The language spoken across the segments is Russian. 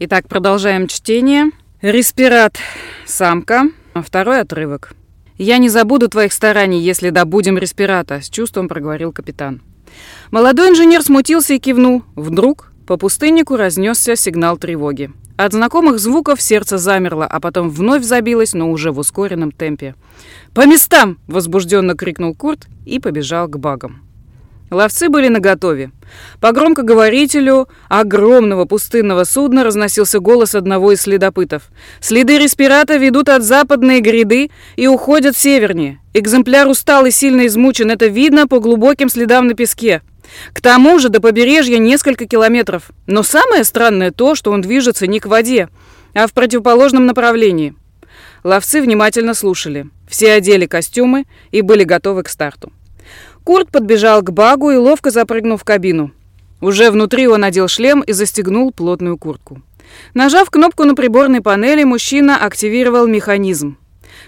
Итак, продолжаем чтение. Респират. Самка. Второй отрывок. «Я не забуду твоих стараний, если добудем респирата», — с чувством проговорил капитан. Молодой инженер смутился и кивнул. Вдруг по пустыннику разнесся сигнал тревоги. От знакомых звуков сердце замерло, а потом вновь забилось, но уже в ускоренном темпе. «По местам!» – возбужденно крикнул Курт и побежал к багам. Ловцы были наготове. По громкоговорителю огромного пустынного судна разносился голос одного из следопытов. «Следы респирата ведут от западной гряды и уходят севернее. Экземпляр устал и сильно измучен, это видно по глубоким следам на песке. К тому же до побережья несколько километров. Но самое странное то, что он движется не к воде, а в противоположном направлении». Ловцы внимательно слушали. Все одели костюмы и были готовы к старту. Курт подбежал к багу и ловко запрыгнул в кабину. Уже внутри он надел шлем и застегнул плотную куртку. Нажав кнопку на приборной панели, мужчина активировал механизм.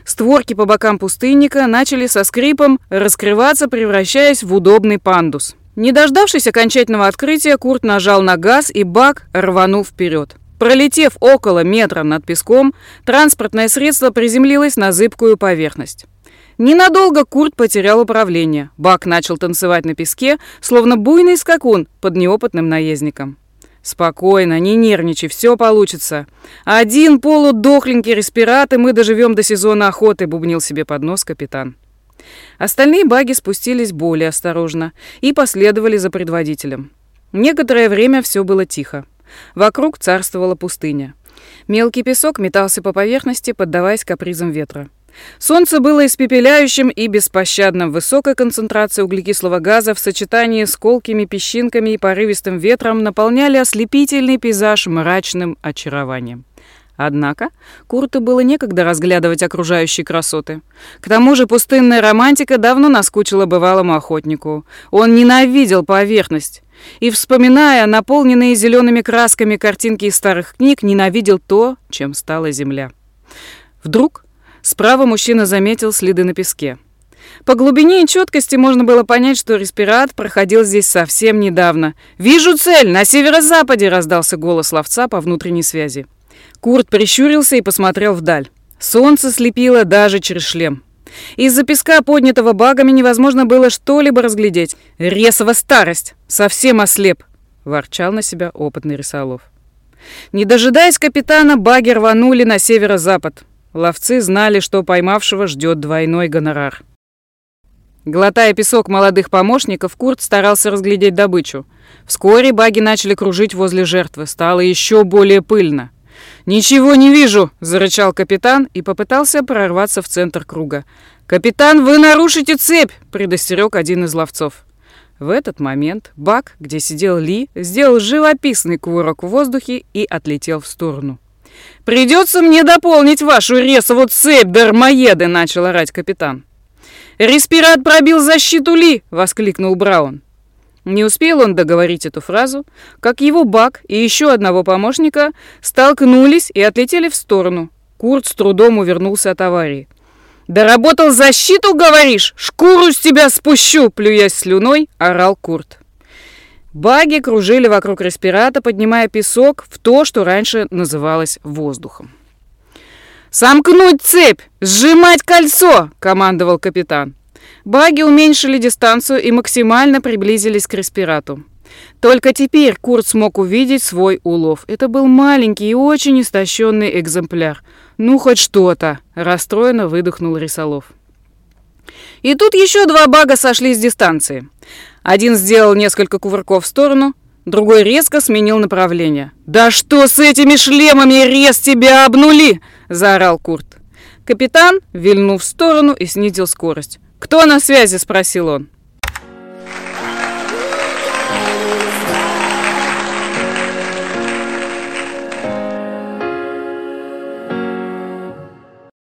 Створки по бокам пустынника начали со скрипом раскрываться, превращаясь в удобный пандус. Не дождавшись окончательного открытия, Курт нажал на газ, и бак рванул вперед. Пролетев около метра над песком, транспортное средство приземлилось на зыбкую поверхность. Ненадолго Курт потерял управление. Бак начал танцевать на песке, словно буйный скакун под неопытным наездником. «Спокойно, не нервничай, все получится. Один полудохленький респират, и мы доживем до сезона охоты», — бубнил себе под нос капитан. Остальные баги спустились более осторожно и последовали за предводителем. Некоторое время все было тихо. Вокруг царствовала пустыня. Мелкий песок метался по поверхности, поддаваясь капризам ветра. Солнце было испепеляющим и беспощадным. Высокая концентрация углекислого газа в сочетании с колкими песчинками и порывистым ветром наполняли ослепительный пейзаж мрачным очарованием. Однако Курту было некогда разглядывать окружающие красоты. К тому же пустынная романтика давно наскучила бывалому охотнику. Он ненавидел поверхность. И, вспоминая наполненные зелеными красками картинки из старых книг, ненавидел то, чем стала земля. Вдруг Справа мужчина заметил следы на песке. По глубине и четкости можно было понять, что респират проходил здесь совсем недавно. «Вижу цель! На северо-западе!» – раздался голос ловца по внутренней связи. Курт прищурился и посмотрел вдаль. Солнце слепило даже через шлем. Из-за песка, поднятого багами, невозможно было что-либо разглядеть. «Ресова старость! Совсем ослеп!» – ворчал на себя опытный рисолов. Не дожидаясь капитана, баги рванули на северо-запад. Ловцы знали, что поймавшего ждет двойной гонорар. Глотая песок молодых помощников, Курт старался разглядеть добычу. Вскоре баги начали кружить возле жертвы. Стало еще более пыльно. «Ничего не вижу!» – зарычал капитан и попытался прорваться в центр круга. «Капитан, вы нарушите цепь!» – предостерег один из ловцов. В этот момент бак, где сидел Ли, сделал живописный кувырок в воздухе и отлетел в сторону. «Придется мне дополнить вашу ресову цепь, дармоеды!» — начал орать капитан. «Респират пробил защиту Ли!» — воскликнул Браун. Не успел он договорить эту фразу, как его Бак и еще одного помощника столкнулись и отлетели в сторону. Курт с трудом увернулся от аварии. «Доработал защиту, говоришь? Шкуру с тебя спущу!» Плюясь слюной, орал Курт. Баги кружили вокруг респирата, поднимая песок в то, что раньше называлось воздухом. «Сомкнуть цепь! Сжимать кольцо!» – командовал капитан. Баги уменьшили дистанцию и максимально приблизились к респирату. Только теперь Курт смог увидеть свой улов. Это был маленький и очень истощенный экземпляр. «Ну, хоть что-то!» – расстроенно выдохнул Рисолов. И тут еще два бага сошли с дистанции. Один сделал несколько кувырков в сторону, другой резко сменил направление. «Да что с этими шлемами, рез тебя обнули!» – заорал Курт. Капитан вильнул в сторону и снизил скорость. «Кто на связи?» – спросил он.